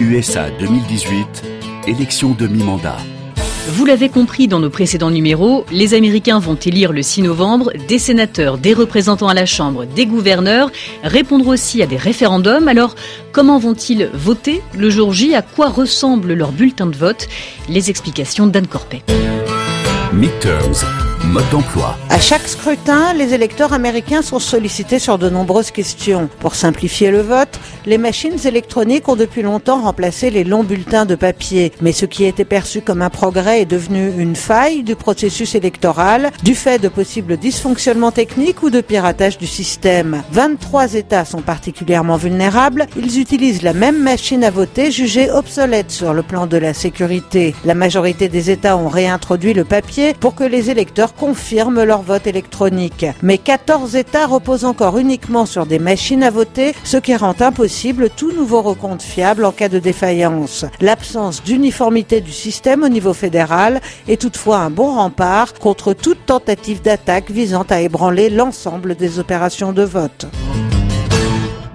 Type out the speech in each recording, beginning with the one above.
USA 2018, élection de mi-mandat. Vous l'avez compris dans nos précédents numéros, les Américains vont élire le 6 novembre des sénateurs, des représentants à la Chambre, des gouverneurs, répondre aussi à des référendums. Alors, comment vont-ils voter le jour J? À quoi ressemble leur bulletin de vote? Les explications d'Anne Corpet. Midterms, mode d'emploi. À chaque scrutin, les électeurs américains sont sollicités sur de nombreuses questions. Pour simplifier le vote, les machines électroniques ont depuis longtemps remplacé les longs bulletins de papier. Mais ce qui était perçu comme un progrès est devenu une faille du processus électoral, du fait de possibles dysfonctionnements techniques ou de piratage du système. 23 États sont particulièrement vulnérables. Ils utilisent la même machine à voter jugée obsolète sur le plan de la sécurité. La majorité des États ont réintroduit le papier pour que les électeurs confirment leur vote électronique. Mais 14 États reposent encore uniquement sur des machines à voter, ce qui rend impossible tout nouveau recompte fiable en cas de défaillance. L'absence d'uniformité du système au niveau fédéral est toutefois un bon rempart contre toute tentative d'attaque visant à ébranler l'ensemble des opérations de vote.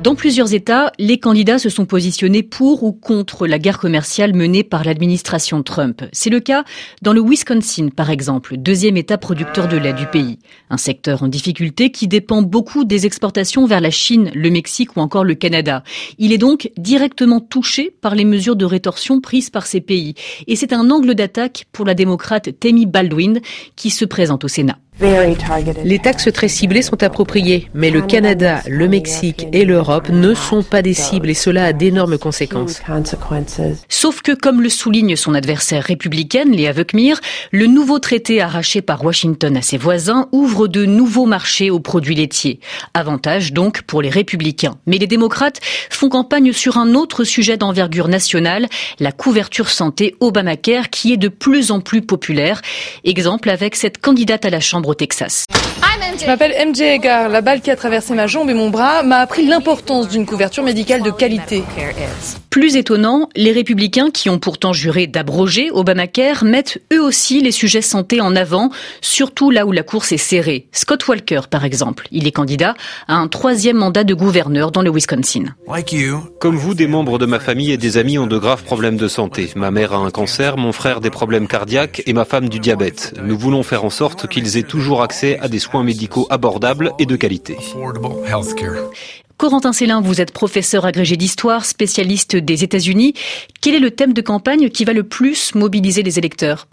Dans plusieurs États, les candidats se sont positionnés pour ou contre la guerre commerciale menée par l'administration Trump. C'est le cas dans le Wisconsin, par exemple, deuxième État producteur de lait du pays. Un secteur en difficulté qui dépend beaucoup des exportations vers la Chine, le Mexique ou encore le Canada. Il est donc directement touché par les mesures de rétorsion prises par ces pays. Et c'est un angle d'attaque pour la démocrate Tammy Baldwin qui se présente au Sénat. Les taxes très ciblées sont appropriées, mais le Canada, le Mexique et l'Europe ne sont pas des cibles et cela a d'énormes conséquences. Sauf que, comme le souligne son adversaire républicaine, Léa Vukmir, le nouveau traité arraché par Washington à ses voisins ouvre de nouveaux marchés aux produits laitiers. Avantage donc pour les républicains. Mais les démocrates font campagne sur un autre sujet d'envergure nationale, la couverture santé Obamacare qui est de plus en plus populaire. Exemple avec cette candidate à la Chambre au Texas. Je m'appelle MJ Egar. La balle qui a traversé ma jambe et mon bras m'a appris l'importance d'une couverture médicale de qualité. Plus étonnant, les républicains qui ont pourtant juré d'abroger Obamacare mettent eux aussi les sujets santé en avant, surtout là où la course est serrée. Scott Walker, par exemple, il est candidat à un troisième mandat de gouverneur dans le Wisconsin. Comme vous, des membres de ma famille et des amis ont de graves problèmes de santé. Ma mère a un cancer, mon frère des problèmes cardiaques et ma femme du diabète. Nous voulons faire en sorte qu'ils aient toujours accès à des soins médicaux abordables et de qualité. Corentin Célin, vous êtes professeur agrégé d'histoire, spécialiste des États-Unis. Quel est le thème de campagne qui va le plus mobiliser les électeurs?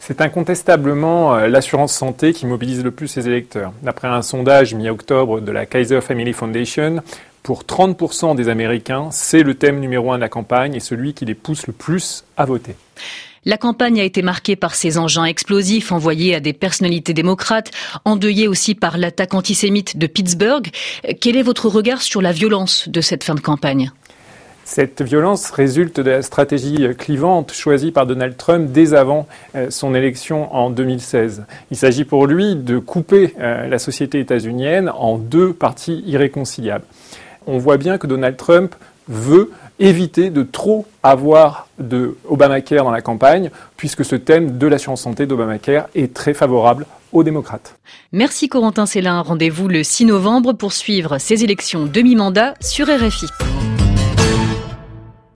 C'est incontestablement euh, l'assurance santé qui mobilise le plus les électeurs. D'après un sondage mi-octobre de la Kaiser Family Foundation, pour 30% des Américains, c'est le thème numéro un de la campagne et celui qui les pousse le plus à voter. La campagne a été marquée par ces engins explosifs envoyés à des personnalités démocrates, endeuillés aussi par l'attaque antisémite de Pittsburgh. Quel est votre regard sur la violence de cette fin de campagne? Cette violence résulte de la stratégie clivante choisie par Donald Trump dès avant euh, son élection en 2016. Il s'agit pour lui de couper euh, la société états-unienne en deux parties irréconciliables. On voit bien que Donald Trump veut éviter de trop avoir de Obamacare dans la campagne, puisque ce thème de l'assurance santé d'Obamacare est très favorable aux démocrates. Merci Corentin Célin. Rendez-vous le 6 novembre pour suivre ces élections demi-mandat sur RFI.